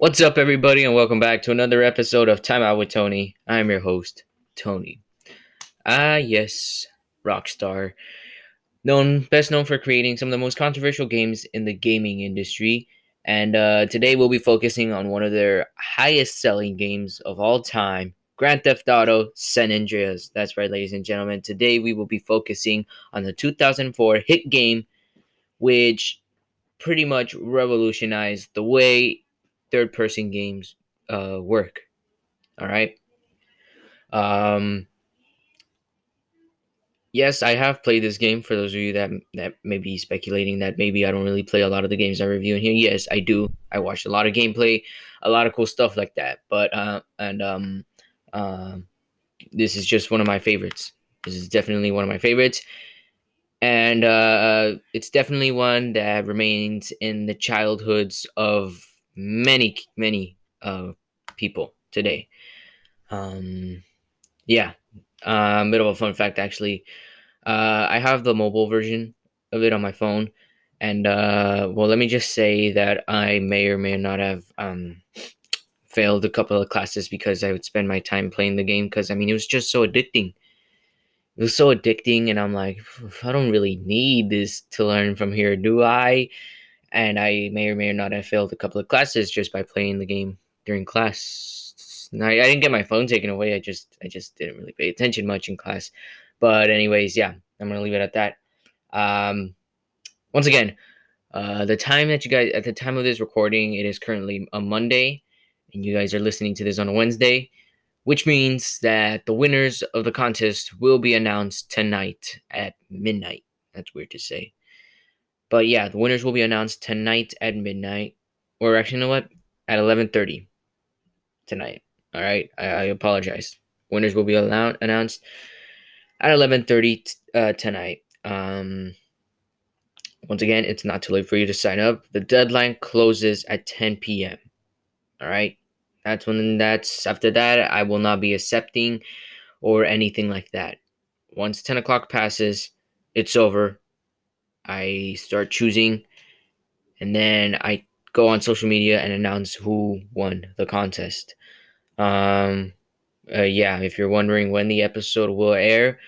What's up, everybody, and welcome back to another episode of Time Out with Tony. I'm your host, Tony. Ah, yes, Rockstar, known best known for creating some of the most controversial games in the gaming industry. And uh, today we'll be focusing on one of their highest-selling games of all time, Grand Theft Auto San Andreas. That's right, ladies and gentlemen. Today we will be focusing on the 2004 hit game, which pretty much revolutionized the way third person games uh, work. All right. Um, yes, I have played this game. For those of you that that may be speculating that maybe I don't really play a lot of the games I review in here, yes, I do. I watched a lot of gameplay, a lot of cool stuff like that. But uh, and um, uh, this is just one of my favorites. This is definitely one of my favorites, and uh, it's definitely one that remains in the childhoods of many many uh, people today. Um, yeah, uh, bit of a fun fact actually. Uh, I have the mobile version of it on my phone, and uh, well, let me just say that I may or may not have um, failed a couple of classes because I would spend my time playing the game. Because I mean, it was just so addicting. It was so addicting, and I'm like, I don't really need this to learn from here, do I? And I may or may not have failed a couple of classes just by playing the game during class. I, I didn't get my phone taken away. I just I just didn't really pay attention much in class. But anyways, yeah, I'm gonna leave it at that. Um, once again, uh, the time that you guys at the time of this recording, it is currently a Monday, and you guys are listening to this on a Wednesday, which means that the winners of the contest will be announced tonight at midnight. That's weird to say. But yeah, the winners will be announced tonight at midnight, or actually, you know what? At eleven thirty tonight. All right, I, I apologize. Winners will be allowed, announced at eleven thirty t- uh, tonight. Um, once again, it's not too late for you to sign up. The deadline closes at ten p.m. All right, that's when. That's after that. I will not be accepting or anything like that. Once ten o'clock passes, it's over I start choosing, and then I go on social media and announce who won the contest. Um, uh, yeah, if you're wondering when the episode will air,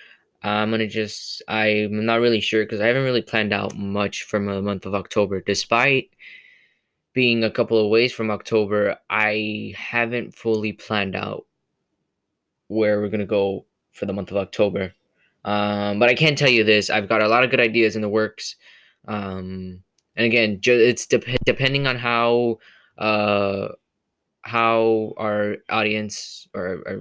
I'm gonna just I'm not really sure because I haven't really planned out much from the month of October. Despite being a couple of ways from October, I haven't fully planned out where we're gonna go for the month of October. Um, but I can tell you this: I've got a lot of good ideas in the works. Um, and again, ju- it's de- depending on how uh, how our audience or our, our,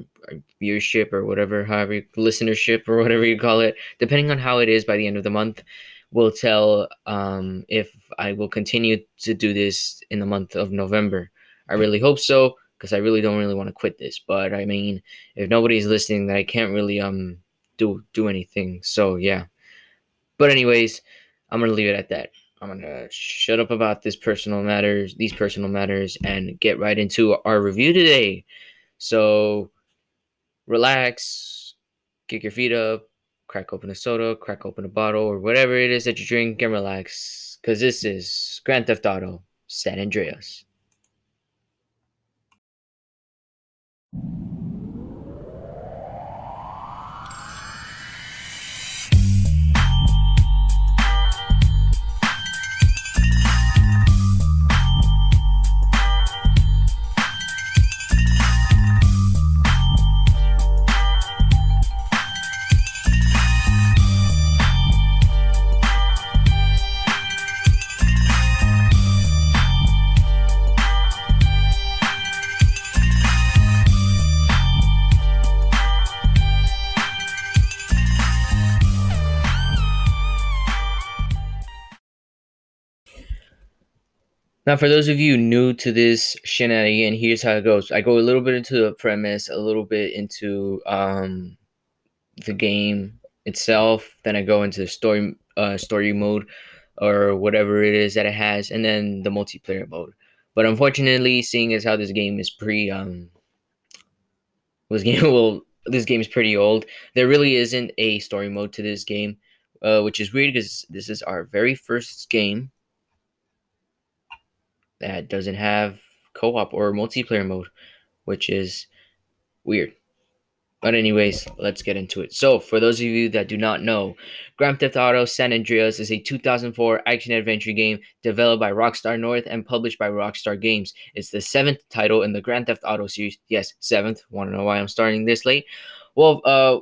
viewership or whatever, however, listenership or whatever you call it, depending on how it is by the end of the month, will tell um, if I will continue to do this in the month of November. I really hope so because I really don't really want to quit this. But I mean, if nobody's listening, then I can't really um do do anything. So yeah. But anyways, I'm gonna leave it at that. I'm gonna shut up about this personal matters, these personal matters, and get right into our review today. So relax, kick your feet up, crack open a soda, crack open a bottle, or whatever it is that you drink, and relax. Cause this is Grand Theft Auto San Andreas. Now, for those of you new to this shenanigan, here's how it goes. I go a little bit into the premise, a little bit into um, the game itself. Then I go into the story uh, story mode or whatever it is that it has, and then the multiplayer mode. But unfortunately, seeing as how this game is pre um was game well this game is pretty old. There really isn't a story mode to this game, uh, which is weird because this is our very first game that doesn't have co op or multiplayer mode, which is weird. But anyways, let's get into it. So, for those of you that do not know, Grand Theft Auto San Andreas is a 2004 action adventure game developed by Rockstar North and published by Rockstar Games. It's the seventh title in the Grand Theft Auto series. Yes, seventh. Want to know why I'm starting this late? Well, uh,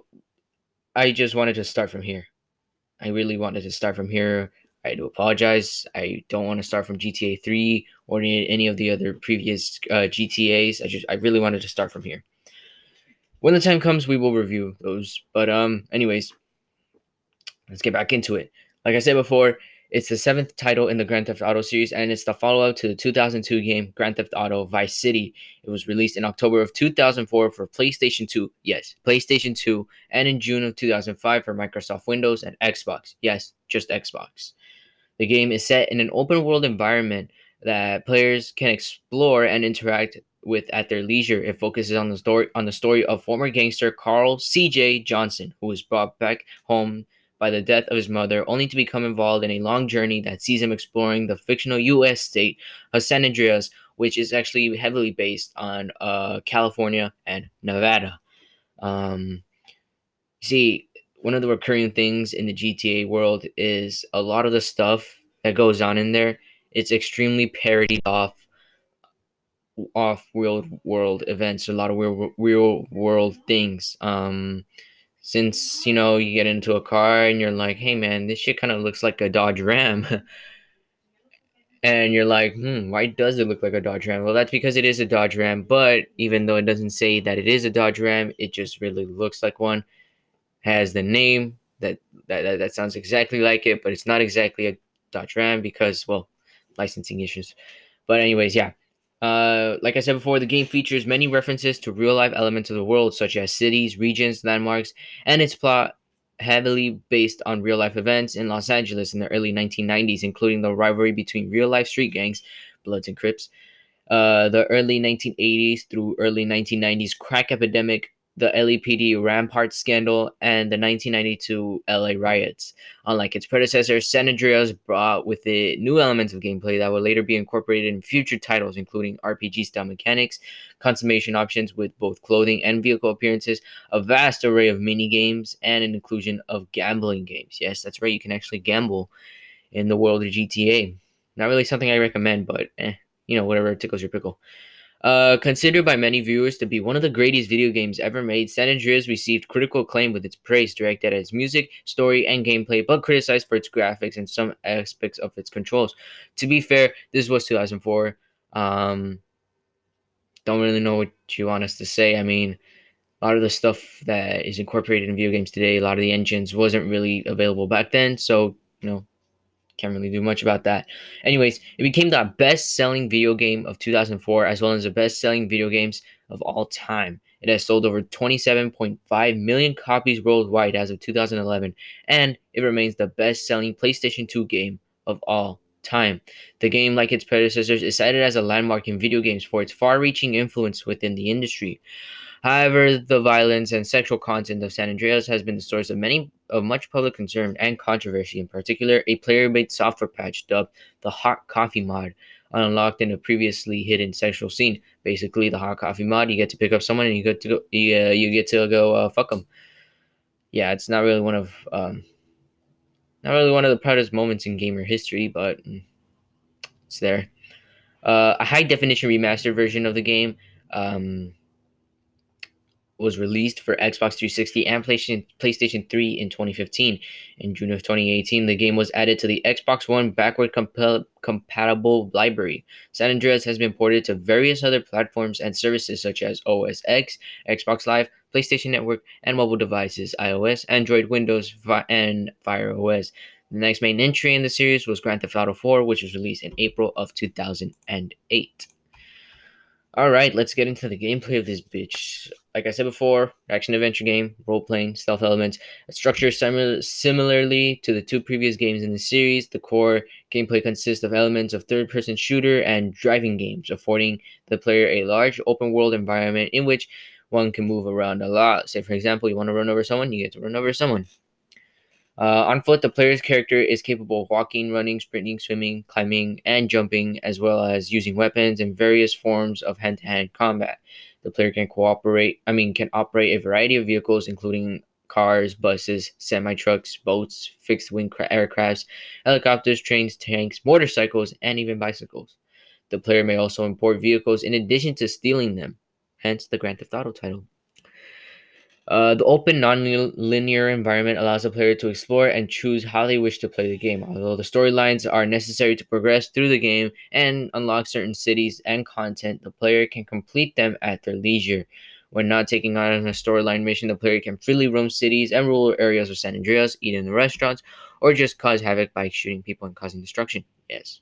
I just wanted to start from here. I really wanted to start from here. I do apologize. I don't want to start from GTA 3 or any of the other previous uh, GTAs. I just I really wanted to start from here when the time comes, we will review those. But um, anyways, let's get back into it. Like I said before, it's the seventh title in the Grand Theft Auto series, and it's the follow-up to the 2002 game Grand Theft Auto Vice City. It was released in October of 2004 for PlayStation 2, yes, PlayStation 2, and in June of 2005 for Microsoft Windows and Xbox, yes, just Xbox. The game is set in an open-world environment that players can explore and interact with at their leisure. It focuses on the story on the story of former gangster Carl C.J. Johnson, who was brought back home by the death of his mother, only to become involved in a long journey that sees him exploring the fictional U.S. state of San Andreas, which is actually heavily based on uh, California and Nevada. Um, see, one of the recurring things in the GTA world is a lot of the stuff that goes on in there. It's extremely parodied off off real world events, a lot of real real world things. Um, since you know you get into a car and you're like, hey man, this shit kind of looks like a Dodge Ram. and you're like, hmm, why does it look like a Dodge Ram? Well, that's because it is a Dodge Ram, but even though it doesn't say that it is a Dodge Ram, it just really looks like one. Has the name that that, that, sounds exactly like it, but it's not exactly a Dodge Ram because, well, licensing issues. But anyways, yeah. Uh, like I said before, the game features many references to real life elements of the world, such as cities, regions, landmarks, and its plot heavily based on real life events in Los Angeles in the early 1990s, including the rivalry between real life street gangs, Bloods and Crips, uh, the early 1980s through early 1990s crack epidemic, the LAPD Rampart scandal, and the 1992 LA riots. Unlike its predecessor, San Andreas brought with it new elements of gameplay that would later be incorporated in future titles, including RPG style mechanics, consummation options with both clothing and vehicle appearances, a vast array of mini games, and an inclusion of gambling games. Yes, that's right, you can actually gamble in the world of GTA. Not really something I recommend, but eh, you know, whatever tickles your pickle. Uh, considered by many viewers to be one of the greatest video games ever made, San Andreas received critical acclaim with its praise directed at its music, story, and gameplay, but criticized for its graphics and some aspects of its controls. To be fair, this was 2004. Um, don't really know what you want us to say. I mean, a lot of the stuff that is incorporated in video games today, a lot of the engines wasn't really available back then. So, you know, can't really do much about that. Anyways, it became the best selling video game of 2004 as well as the best selling video games of all time. It has sold over 27.5 million copies worldwide as of 2011, and it remains the best selling PlayStation 2 game of all time. The game, like its predecessors, is cited as a landmark in video games for its far reaching influence within the industry. However, the violence and sexual content of San Andreas has been the source of many of much public concern and controversy. In particular, a player-made software patch dubbed the Hot Coffee mod unlocked in a previously hidden sexual scene. Basically, the Hot Coffee mod, you get to pick up someone and you get to go, you, uh, you get to go uh, fuck them. Yeah, it's not really one of um, not really one of the proudest moments in gamer history, but mm, it's there. Uh, a high definition remastered version of the game. Um, was released for Xbox 360 and PlayStation, PlayStation 3 in 2015. In June of 2018, the game was added to the Xbox One backward comp- compatible library. San Andreas has been ported to various other platforms and services such as OS X, Xbox Live, PlayStation Network, and mobile devices, iOS, Android, Windows, and Fire OS. The next main entry in the series was Grand Theft Auto 4, which was released in April of 2008. All right, let's get into the gameplay of this bitch. Like I said before, action adventure game, role playing, stealth elements. a Structure similar, similarly to the two previous games in the series. The core gameplay consists of elements of third person shooter and driving games, affording the player a large open world environment in which one can move around a lot. Say, for example, you want to run over someone, you get to run over someone. Uh, on foot, the player's character is capable of walking, running, sprinting, swimming, climbing, and jumping, as well as using weapons and various forms of hand-to-hand combat. The player can cooperate, I mean, can operate a variety of vehicles, including cars, buses, semi trucks, boats, fixed wing aircrafts, helicopters, trains, tanks, motorcycles, and even bicycles. The player may also import vehicles in addition to stealing them, hence the Grand Theft Auto title. Uh, the open, non-linear environment allows the player to explore and choose how they wish to play the game. Although the storylines are necessary to progress through the game and unlock certain cities and content, the player can complete them at their leisure. When not taking on a storyline mission, the player can freely roam cities and rural areas of San Andreas, eat in the restaurants, or just cause havoc by shooting people and causing destruction. Yes.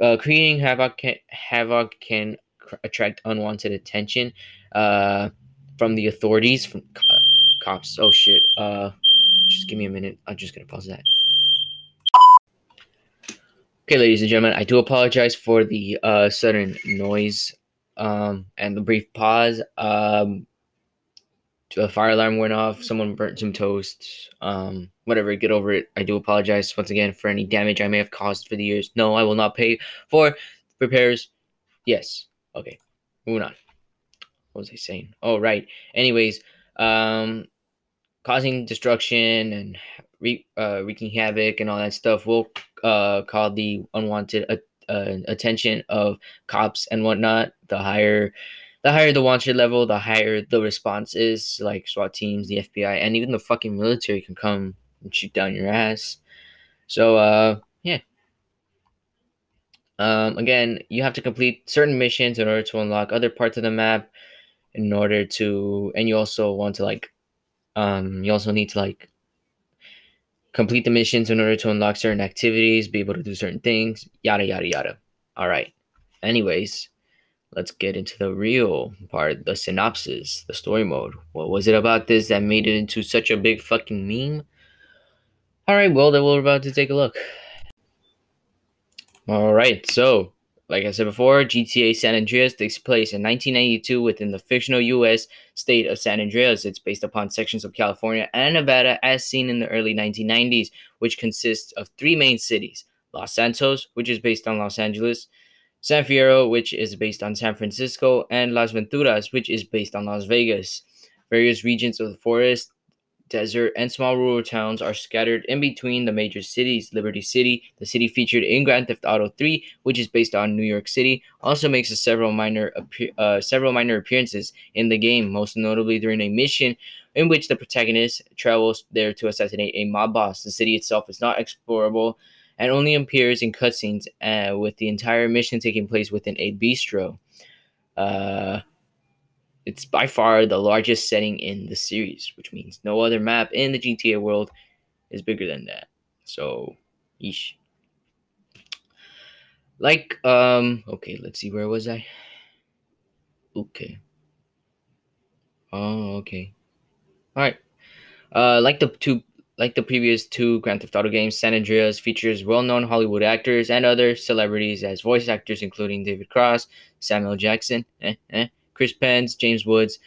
Uh, creating havoc can, havoc can attract unwanted attention. Uh, from the authorities, from co- cops. Oh shit. Uh, just give me a minute. I'm just gonna pause that. Okay, ladies and gentlemen, I do apologize for the uh, sudden noise um, and the brief pause. Um, a fire alarm went off. Someone burnt some toast. Um, whatever. Get over it. I do apologize once again for any damage I may have caused for the years. No, I will not pay for repairs. Yes. Okay. Moving on what was I saying? Oh, right. Anyways, um, causing destruction and re- uh, wreaking havoc and all that stuff will uh, call the unwanted uh, uh, attention of cops and whatnot. The higher, the higher the wanted level, the higher the response is. Like SWAT teams, the FBI, and even the fucking military can come and shoot down your ass. So, uh, yeah. Um, again, you have to complete certain missions in order to unlock other parts of the map in order to and you also want to like um you also need to like complete the missions in order to unlock certain activities be able to do certain things yada yada yada. All right. Anyways let's get into the real part the synopsis the story mode. What was it about this that made it into such a big fucking meme? All right well then we're about to take a look. All right so like I said before, GTA San Andreas takes place in 1992 within the fictional U.S. state of San Andreas. It's based upon sections of California and Nevada as seen in the early 1990s, which consists of three main cities Los Santos, which is based on Los Angeles, San Fierro, which is based on San Francisco, and Las Venturas, which is based on Las Vegas. Various regions of the forest, desert, and small rural towns are scattered in between the major cities. Liberty City, the city featured in Grand Theft Auto 3, which is based on New York City, also makes several minor uh, several minor appearances in the game, most notably during a mission in which the protagonist travels there to assassinate a mob boss. The city itself is not explorable and only appears in cutscenes, uh, with the entire mission taking place within a bistro. Uh, it's by far the largest setting in the series, which means no other map in the GTA world is bigger than that. So, yeesh. Like, um, okay, let's see, where was I? Okay. Oh, okay. Alright. Uh, like the two like the previous two Grand Theft Auto games, San Andreas features well-known Hollywood actors and other celebrities as voice actors, including David Cross, Samuel Jackson, eh, eh, Chris Penns, James Woods,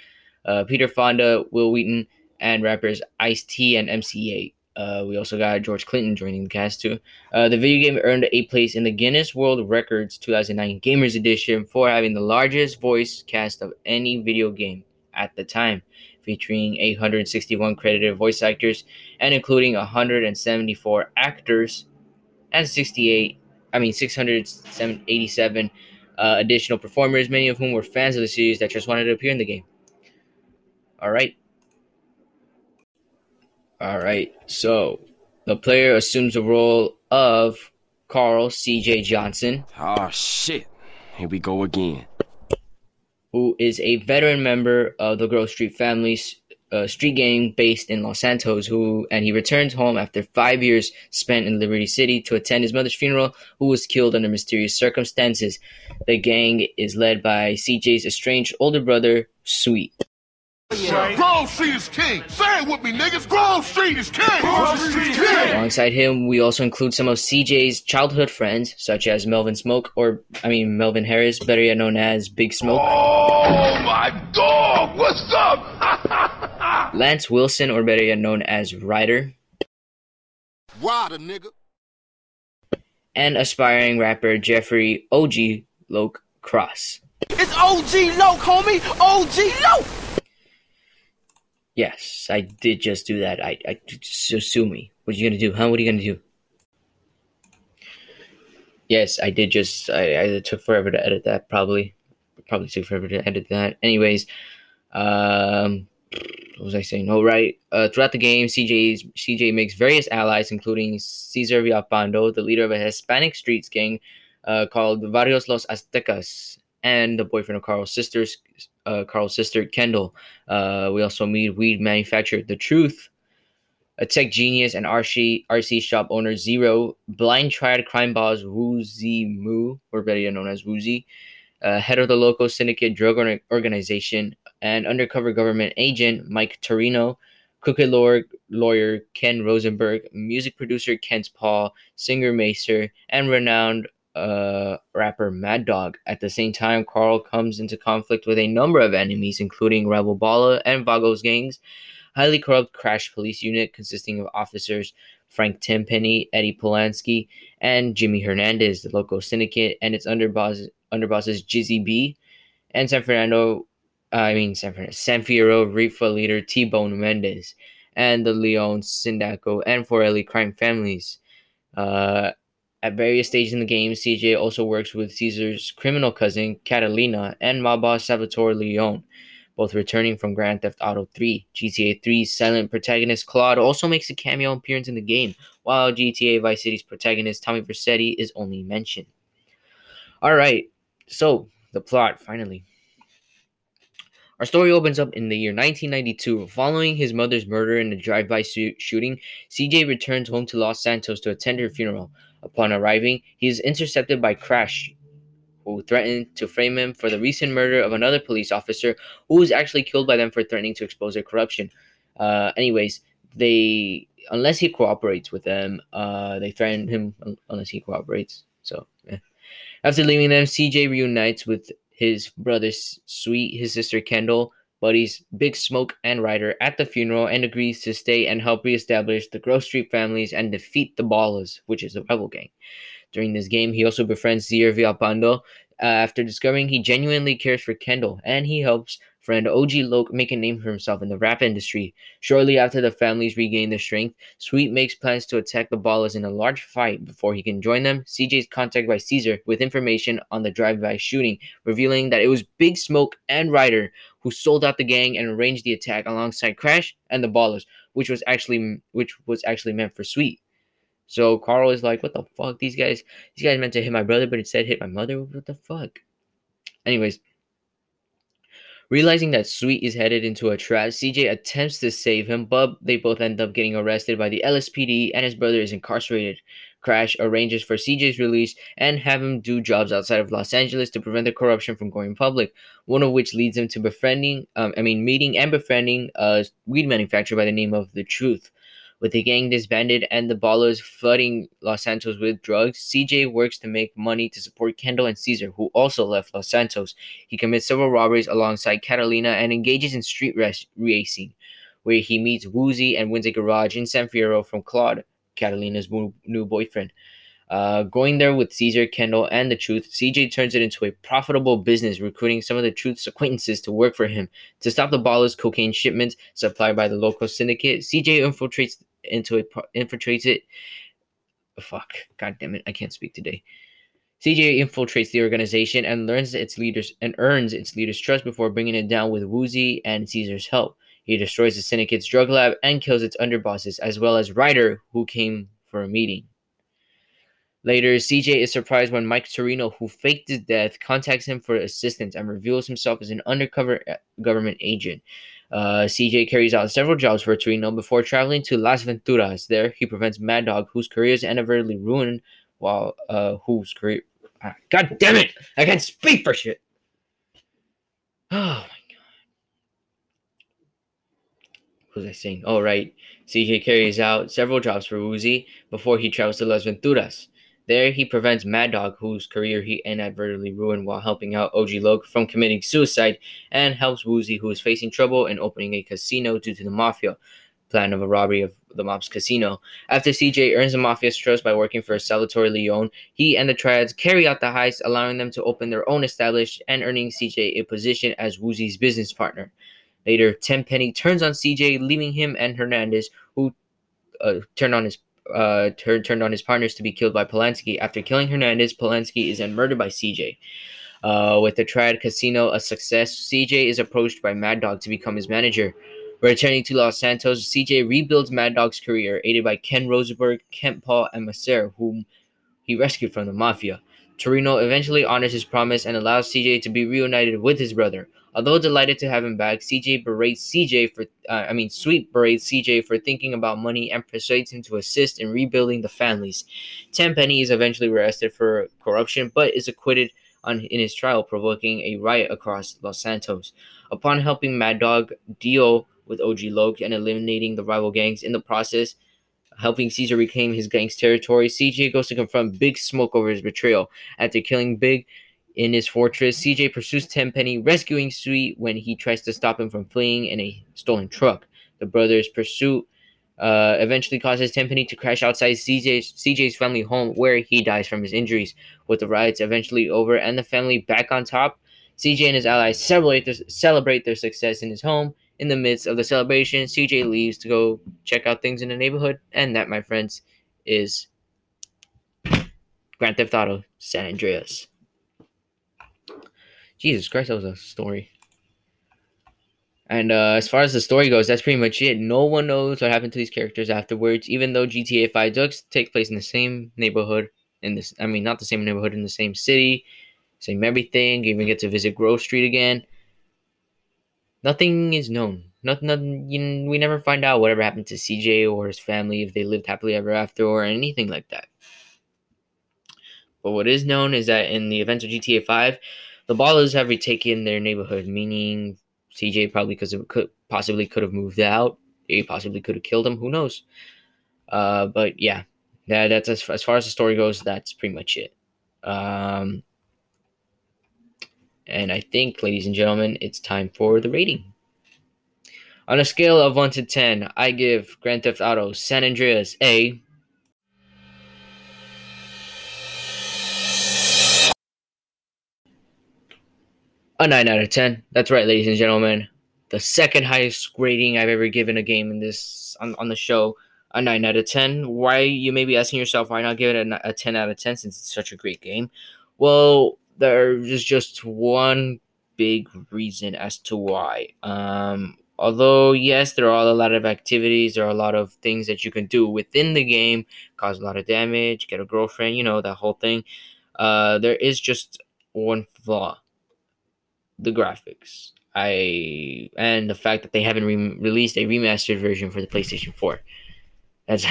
uh, Peter Fonda, Wil Wheaton, and rappers Ice T and MC Eiht. Uh, we also got George Clinton joining the cast too. Uh, the video game earned a place in the Guinness World Records 2009 Gamers Edition for having the largest voice cast of any video game at the time, featuring 861 credited voice actors and including 174 actors and 68, I mean 687 uh, additional performers, many of whom were fans of the series that just wanted to appear in the game. All right. All right. So the player assumes the role of Carl C.J. Johnson. Oh, shit. Here we go again. Who is a veteran member of the Grove Street family's a street gang based in Los Santos who and he returned home after five years spent in Liberty City to attend his mother's funeral, who was killed under mysterious circumstances. The gang is led by CJ's estranged older brother, Sweet. Grove Street is king. Say it with me, niggas. Grove Street is king. Grove Street is king. Alongside him, we also include some of CJ's childhood friends, such as Melvin Smoke, or I mean Melvin Harris, better yet known as Big Smoke. Oh my dog! What's up? Lance Wilson, or better yet known as Ryder. Water, nigga. and aspiring rapper Jeffrey OG Loc Cross. It's OG Loc, homie. OG Loc. Yes, I did just do that. I, I so sue me. What are you gonna do, huh? What are you gonna do? Yes, I did just. I, I it took forever to edit that. Probably, probably took forever to edit that. Anyways, um, what was I saying? Oh, right. Uh, throughout the game, CJ's, CJ makes various allies, including Cesar Vialpando, the leader of a Hispanic streets gang uh, called Varrios Los Aztecas, and the boyfriend of Carl's sisters, uh, Carl's sister Kendl. Uh, we also meet weed manufacturer The Truth, a tech genius and RC RC shop owner Zero, blind triad crime boss Wu Zi Mu, or better known as Woozie, uh, head of the local syndicate drug or- organization, and undercover government agent Mike Toreno, crooked lawyer, lawyer Ken Rosenberg, music producer Kent Paul, singer Maccer, and renowned uh, rapper Mad Dog. At the same time, Carl comes into conflict with a number of enemies, including Rebel Ballas and Vagos gangs, highly corrupt Crash Police Unit consisting of officers Frank Tenpenny, Eddie Polanski, and Jimmy Hernandez, the local syndicate, and its underboss, underbosses Jizzy B, and San Fernando, uh, I mean San Fernando, San Fierro Rifa leader T-Bone Mendez, and the Leone, Sindacco, and Forelli crime families. Uh, at various stages in the game, CJ also works with Cesar's criminal cousin, Catalina, and mob boss Salvatore Leone, both returning from Grand Theft Auto 3. GTA 3's silent protagonist Claude also makes a cameo appearance in the game, while GTA Vice City's protagonist Tommy Vercetti is only mentioned. Alright, so the plot finally. Our story opens up in the year 1992. Following his mother's murder in a drive by shooting, CJ returns home to Los Santos to attend her funeral. Upon arriving, he is intercepted by Crash, who threatened to frame him for the recent murder of another police officer who was actually killed by them for threatening to expose their corruption. Uh, anyways, they unless he cooperates with them, uh, they threaten him unless he cooperates. So. After leaving them, CJ reunites with his brother Sweet, his sister Kendl, buddies Big Smoke and Ryder at the funeral and agrees to stay and help reestablish the Grove Street families and defeat the Ballas, which is a rebel gang. During this game, he also befriends Cesar Vialpando. Uh, after discovering he genuinely cares for Kendl, and he helps friend OG Loc make a name for himself in the rap industry. Shortly after the families regain their strength, Sweet makes plans to attack the Ballas in a large fight. Before he can join them, CJ is contacted by Cesar with information on the drive-by shooting, revealing that it was Big Smoke and Ryder who sold out the gang and arranged the attack alongside Crash and the Ballas, which was actually which was actually meant for Sweet. So Carl is like, "What the fuck? These guys, these guys meant to hit my brother, but instead hit my mother. What the fuck?" Anyways, realizing that Sweet is headed into a trap, CJ attempts to save him, but they both end up getting arrested by the LSPD, and his brother is incarcerated. Crash arranges for CJ's release and have him do jobs outside of Los Angeles to prevent the corruption from going public. One of which leads him to befriending, um, I mean, meeting and befriending a weed manufacturer by the name of The Truth. With the gang disbanded and the Ballas flooding Los Santos with drugs, CJ works to make money to support Kendl and Cesar, who also left Los Santos. He commits several robberies alongside Catalina and engages in street race- racing, where he meets Woozie and wins a garage in San Fierro from Claude, Catalina's new boyfriend. Uh, going there with Cesar, Kendl, and the Truth, CJ turns it into a profitable business, recruiting some of the Truth's acquaintances to work for him. To stop the Ballas' cocaine shipments supplied by the local syndicate, CJ infiltrates into it, infiltrates it. Fuck, god damn it, I can't speak today. CJ infiltrates the organization and learns its leaders and earns its leaders' trust before bringing it down with Woozie and Cesar's help. He destroys the syndicate's drug lab and kills its underbosses, as well as Ryder, who came for a meeting. Later, CJ is surprised when Mike Toreno, who faked his death, contacts him for assistance and reveals himself as an undercover uh, government agent. Uh, CJ carries out several jobs for Toreno before traveling to Las Venturas. There, he prevents Mad Dog, whose career is inadvertently ruined, while uh, whose career. Ah, God damn it! I can't speak for shit. Oh my god. What was I saying? Oh right. CJ carries out several jobs for Woozie before he travels to Las Venturas. There, he prevents Mad Dog, whose career he inadvertently ruined while helping out OG Loc from committing suicide, and helps Woozie, who is facing trouble in opening a casino due to the mafia plan of a robbery of the mob's casino. After CJ earns the mafia's trust by working for Salvatore Leone, he and the triads carry out the heist, allowing them to open their own establishment and earning CJ a position as Woozie's business partner. Later, Tenpenny turns on CJ, leaving him and Hernandez, who uh, turned on his uh, tur- turned on his partners to be killed by Polanski. After killing Hernandez, Polanski is then murdered by CJ. Uh, with the Triad Casino a success, CJ is approached by Mad Dog to become his manager. Returning to Los Santos, CJ rebuilds Mad Dog's career, aided by Ken Rosenberg, Kent Paul, and Maccer, whom he rescued from the Mafia. Toreno eventually honors his promise and allows CJ to be reunited with his brother. Although delighted to have him back, CJ berates CJ for, uh, I mean, Sweet berates CJ for thinking about money and persuades him to assist in rebuilding the families. Tenpenny is eventually arrested for corruption, but is acquitted on in his trial, provoking a riot across Los Santos. Upon helping Mad Dog deal with OG Loc and eliminating the rival gangs in the process, helping Cesar reclaim his gang's territory, CJ goes to confront Big Smoke over his betrayal. After killing Big, in his fortress, CJ pursues Tenpenny, rescuing Sweet when he tries to stop him from fleeing in a stolen truck. The brothers' pursuit uh, eventually causes Tenpenny to crash outside CJ's, CJ's family home, where he dies from his injuries. With the riots eventually over and the family back on top, CJ and his allies celebrate their, celebrate their success in his home. In the midst of the celebration, CJ leaves to go check out things in the neighborhood, and that, my friends, is Grand Theft Auto San Andreas. Jesus Christ, that was a story. And uh, as far as the story goes, that's pretty much it. No one knows what happened to these characters afterwards, even though GTA 5 does take place in the same neighborhood. In this, I mean, not the same neighborhood, in the same city, same everything. You even get to visit Grove Street again. Nothing is known. Nothing. nothing you know, we never find out whatever happened to CJ or his family, if they lived happily ever after, or anything like that. But what is known is that in the events of GTA 5, the Ballas have retaken their neighborhood, meaning CJ probably because it could possibly could have moved out. They possibly could have killed him. Who knows? Uh, but yeah, that, that's as, as far as the story goes. That's pretty much it. Um, and I think, ladies and gentlemen, it's time for the rating. On a scale of 1 to 10, I give Grand Theft Auto San Andreas a a 9 out of 10. That's right, ladies and gentlemen. The second highest rating I've ever given a game in this on, on the show, a 9 out of 10. Why you may be asking yourself why not give it a, a 10 out of 10 since it's such a great game? Well, there's just one big reason as to why. Um, although yes, there are a lot of activities, there are a lot of things that you can do within the game, cause a lot of damage, get a girlfriend, you know that whole thing. Uh, there is just one flaw the graphics. I and the fact that they haven't re- released a remastered version for the PlayStation 4. That's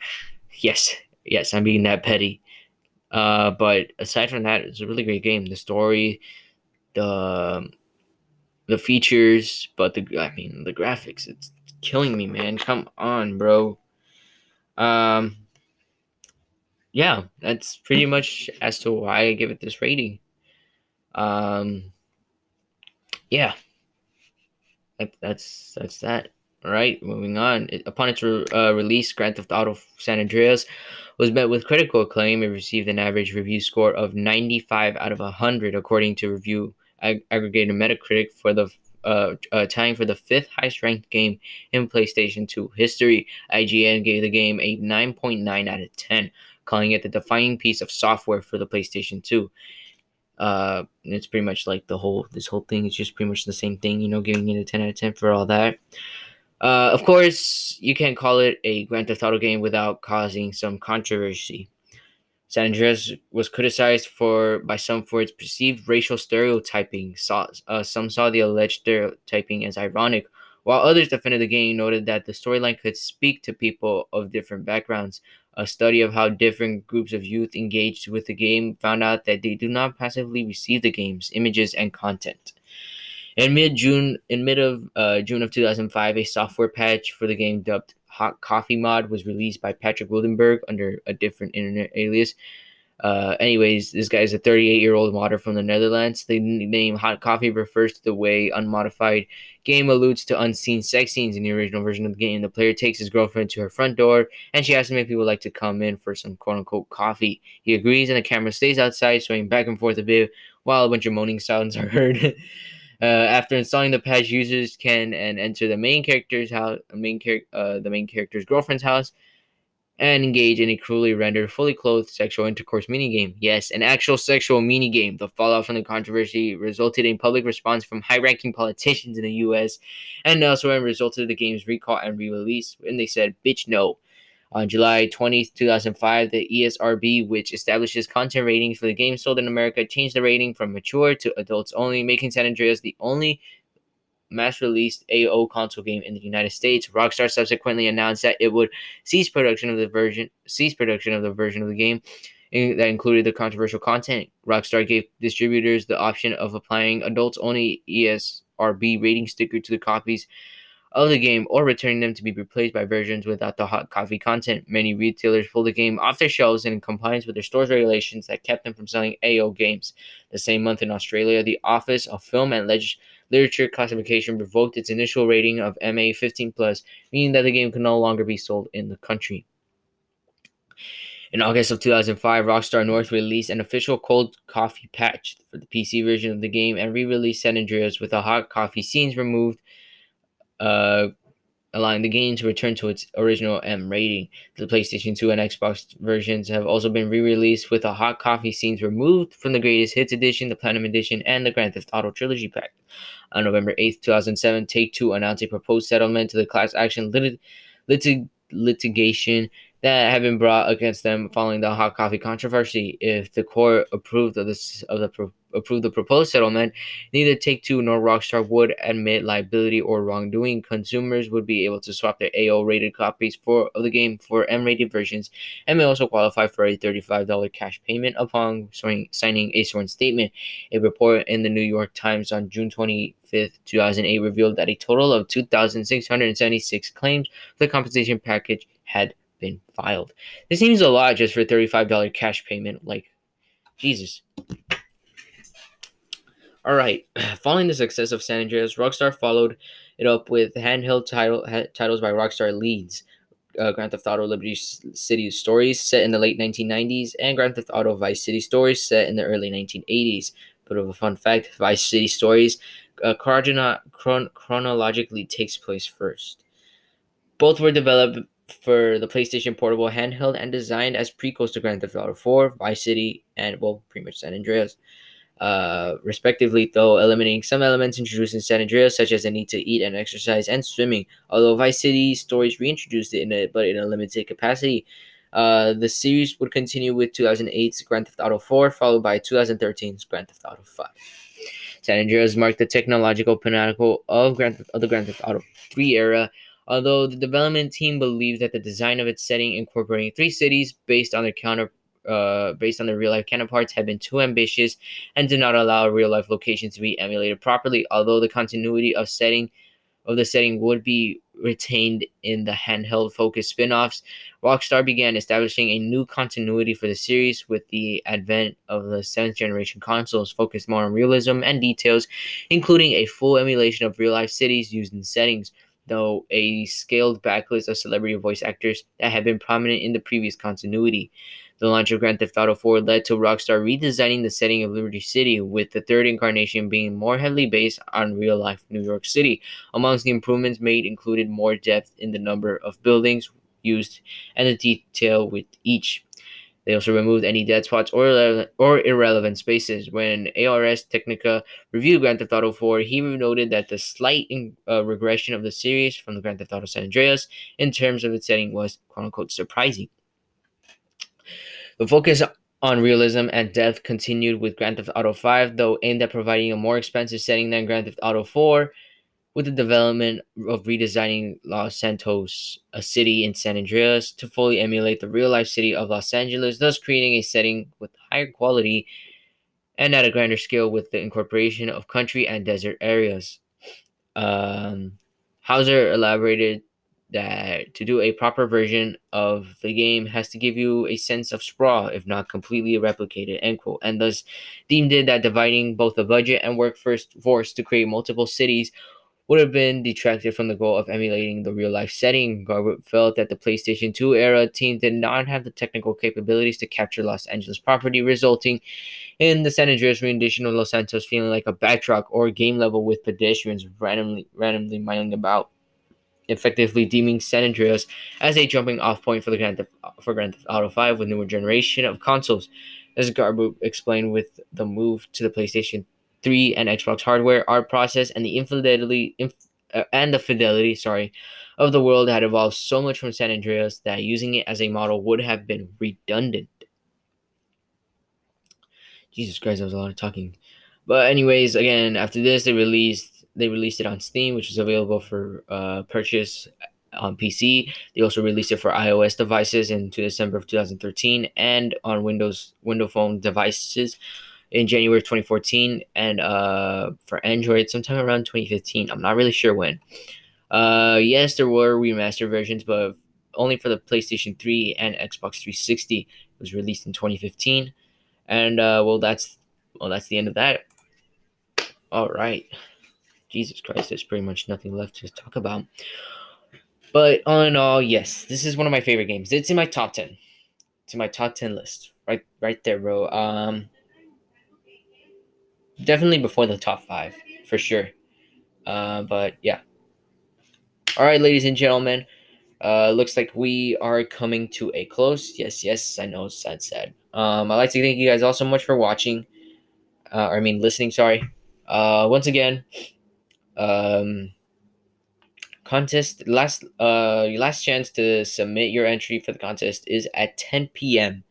yes, yes, I'm being that petty. Uh, but aside from that, it's a really great game. The story, the the features, but the I mean the graphics, it's killing me, man. Come on, bro. Um, yeah, that's pretty much as to why I give it this rating. Um, yeah, that, that's that's that. All right, moving on. It, upon its re- uh, release, Grand Theft Auto San Andreas was met with critical acclaim. It received an average review score of 95 out of 100, according to review ag- aggregator Metacritic, for the uh, uh, tying for the fifth highest ranked game in PlayStation 2 history. IGN gave the game a 9.9 out of 10, calling it the defining piece of software for the PlayStation 2. Uh, it's pretty much like the whole this whole thing is just pretty much the same thing, you know, giving it a 10 out of 10 for all that. Uh, of course, you can't call it a Grand Theft Auto game without causing some controversy. San Andreas was criticized for by some for its perceived racial stereotyping. Saw, uh, some saw the alleged stereotyping as ironic, while others defended the game noted that the storyline could speak to people of different backgrounds. A study of how different groups of youth engaged with the game found out that they do not passively receive the game's images and content. In mid June, in mid of uh, June of 2005, a software patch for the game dubbed Hot Coffee Mod was released by Patrick Wildenborg under a different internet alias. Uh, anyways, this guy is a 38 year old modder from the Netherlands. The name Hot Coffee refers to the way unmodified game alludes to unseen sex scenes in the original version of the game. The player takes his girlfriend to her front door and she asks him if he would like to come in for some quote unquote coffee. He agrees and the camera stays outside, swaying back and forth a bit while a bunch of moaning sounds are heard. Uh, after installing the patch, users can and enter the main character's house, main char- uh, the main character's girlfriend's house, and engage in a cruelly rendered, fully clothed sexual intercourse minigame. Yes, an actual sexual minigame. The fallout from the controversy resulted in public response from high-ranking politicians in the U.S. and elsewhere, and resulted in the game's recall and re-release. And they said, "Bitch, no." On July 20, 2005, the ESRB, which establishes content ratings for the games sold in America, changed the rating from mature to adults only, making San Andreas the only mass released AO console game in the United States. Rockstar subsequently announced that it would cease production of the version cease production of the version of the game that included the controversial content. Rockstar gave distributors the option of applying adults only ESRB rating sticker to the copies of the game or returning them to be replaced by versions without the hot coffee content. Many retailers pulled the game off their shelves in compliance with their store's regulations that kept them from selling AO games. The same month in Australia, the Office of Film and Leg- Literature Classification revoked its initial rating of MA 15 plus, meaning that the game could no longer be sold in the country. In August of 2005, Rockstar North released an official cold coffee patch for the PC version of the game and re-released San Andreas with the hot coffee scenes removed uh, allowing the game to return to its original M rating. The PlayStation 2 and Xbox versions have also been re-released with the hot coffee scenes removed from the Greatest Hits Edition, the Platinum Edition, and the Grand Theft Auto Trilogy Pack. On November 8, 2007, Take-Two announced a proposed settlement to the class action lit- lit- litigation that have been brought against them following the hot coffee controversy. If the court approved of this of the pro- approved the proposed settlement, neither Take Two nor Rockstar would admit liability or wrongdoing. Consumers would be able to swap their AO rated copies for of the game for M rated versions, and may also qualify for a thirty five dollar cash payment upon signing a sworn statement. A report in the New York Times on June twenty. 5th, 2008 revealed that a total of 2,676 claims for the compensation package had been filed. This seems a lot just for $35 cash payment. Like, Jesus. All right. Following the success of San Andreas, Rockstar followed it up with handheld title, ha- titles by Rockstar Leeds. Uh, Grand Theft Auto Liberty City Stories set in the late 1990s and Grand Theft Auto Vice City Stories set in the early 1980s. Bit of a fun fact Vice City Stories uh, chron- chronologically takes place first. Both were developed for the PlayStation Portable handheld and designed as prequels to Grand Theft Auto 4, Vice City, and well, pretty much San Andreas uh, respectively, though eliminating some elements introduced in San Andreas, such as the need to eat and exercise and swimming. Although Vice City stories reintroduced it in it, but in a limited capacity. Uh, the series would continue with 2008's Grand Theft Auto 4, followed by 2013's Grand Theft Auto 5. San Andreas marked the technological pinnacle of, Grand of the Grand Theft Auto 3 era, although the development team believed that the design of its setting, incorporating three cities based on their counter uh, based on the real life counterparts had been too ambitious and did not allow real life locations to be emulated properly. Although the continuity of setting of the setting would be retained in the handheld focused spin-offs, Rockstar began establishing a new continuity for the series with the advent of the seventh generation consoles focused more on realism and details, including a full emulation of real life cities used in settings though a scaled backlist of celebrity voice actors that had been prominent in the previous continuity. The launch of Grand Theft Auto 4 led to Rockstar redesigning the setting of Liberty City, with the third incarnation being more heavily based on real life New York City. Amongst the improvements made included more depth in the number of buildings used and the detail with each. They also removed any dead spots or, or irrelevant spaces. When Ars Technica reviewed Grand Theft Auto 4, he noted that the slight in, uh, regression of the series from the Grand Theft Auto San Andreas in terms of its setting was quote unquote surprising. The focus on realism and depth continued with Grand Theft Auto 5, though aimed at providing a more expensive setting than Grand Theft Auto 4, with the development of redesigning Los Santos, a city in San Andreas, to fully emulate the real life city of Los Angeles, thus creating a setting with higher quality and at a grander scale with the incorporation of country and desert areas. Um, Houser elaborated that to do a proper version of the game has to give you a sense of sprawl, if not completely replicated, end quote. And thus deemed it that dividing both the budget and workforce force to create multiple cities would have been detracted from the goal of emulating the real life setting. Garbut felt that the PlayStation 2 era team did not have the technical capabilities to capture Los Angeles property, resulting in the San Andreas rendition of Los Santos feeling like a backtrack or game level with pedestrians randomly randomly miling about effectively deeming San Andreas as a jumping off point for the Grand Theft, for Grand Theft Auto 5 with newer generation of consoles. As Garbut explained with the move to the PlayStation 3 and Xbox hardware, art process, and the infidelity inf- uh, and the fidelity, sorry, of the world had evolved so much from San Andreas that using it as a model would have been redundant. Jesus Christ, that was a lot of talking. But anyways, again, after this, they released they released it on Steam, which is available for uh, purchase on PC. They also released it for iOS devices in December of 2013 and on Windows Windows Phone devices in January 2014 and uh, for Android sometime around 2015. I'm not really sure when. Uh, yes, there were remastered versions, but only for the PlayStation 3 and Xbox 360. It was released in 2015, and uh, well, that's well, that's the end of that. All right. Jesus Christ, there's pretty much nothing left to talk about. But all in all, yes, this is one of my favorite games. It's in my top ten. It's in my top ten list. Right right there, bro. Um definitely before the top five, for sure. Uh, but yeah. Alright, ladies and gentlemen. Uh looks like we are coming to a close. Yes, yes, I know sad sad. Um I'd like to thank you guys all so much for watching. Uh, I mean listening, sorry. Uh once again, um, contest last uh last chance to submit your entry for the contest is at 10 p.m.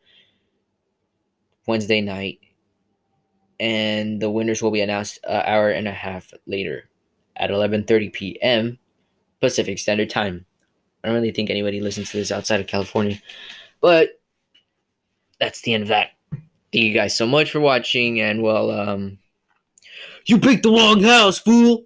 Wednesday night, and the winners will be announced an hour and a half later at 11:30 p.m. Pacific Standard Time. I don't really think anybody listens to this outside of California, but that's the end of that. Thank you guys so much for watching, and well, um, you picked the wrong house, fool.